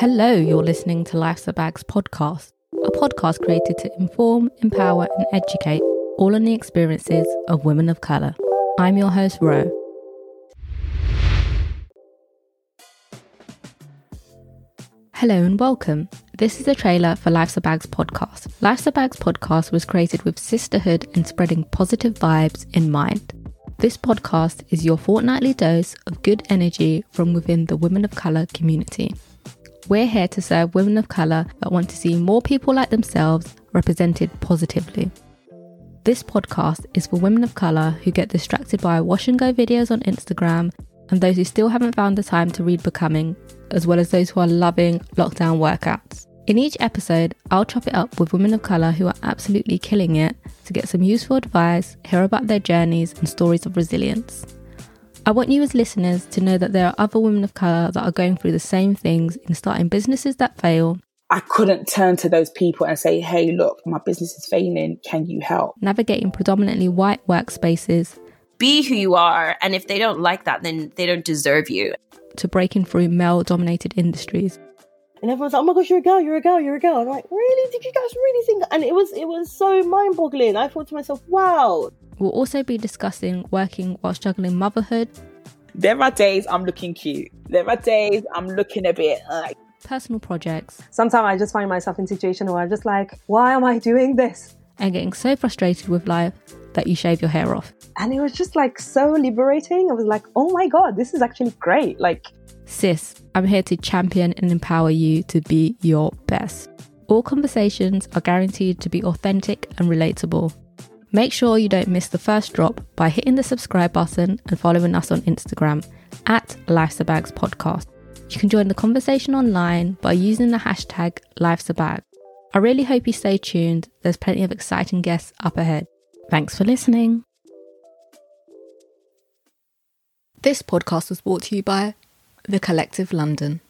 Hello, you're listening to Life's a Bags podcast, a podcast created to inform, empower, and educate all on the experiences of women of colour. I'm your host, Ro. Hello and welcome. This is a trailer for Life's a Bags podcast. Life's a Bags podcast was created with sisterhood and spreading positive vibes in mind. This podcast is your fortnightly dose of good energy from within the women of colour community. We're here to serve women of colour that want to see more people like themselves represented positively. This podcast is for women of colour who get distracted by wash and go videos on Instagram and those who still haven't found the time to read Becoming, as well as those who are loving lockdown workouts. In each episode, I'll chop it up with women of colour who are absolutely killing it to get some useful advice, hear about their journeys, and stories of resilience. I want you as listeners to know that there are other women of colour that are going through the same things in starting businesses that fail. I couldn't turn to those people and say, hey, look, my business is failing. Can you help? Navigating predominantly white workspaces. Be who you are. And if they don't like that, then they don't deserve you. To breaking through male dominated industries. And everyone's like, "Oh my gosh, you're a girl, you're a girl, you're a girl." I'm like, "Really? Did you guys really think?" And it was, it was so mind-boggling. I thought to myself, "Wow, We'll also be discussing working while juggling motherhood, There are days I'm looking cute. There are days I'm looking a bit like, personal projects, sometimes I just find myself in situations where I'm just like, why am I doing this? and getting so frustrated with life that you shave your hair off. And it was just like so liberating. I was like, oh my God, this is actually great. Like, Sis, I'm here to champion and empower you to be your best. All conversations are guaranteed to be authentic and relatable. Make sure you don't miss the first drop by hitting the subscribe button and following us on Instagram at Life's Bags Podcast. You can join the conversation online by using the hashtag Life's Bag. I really hope you stay tuned. There's plenty of exciting guests up ahead. Thanks for listening. This podcast was brought to you by The Collective London.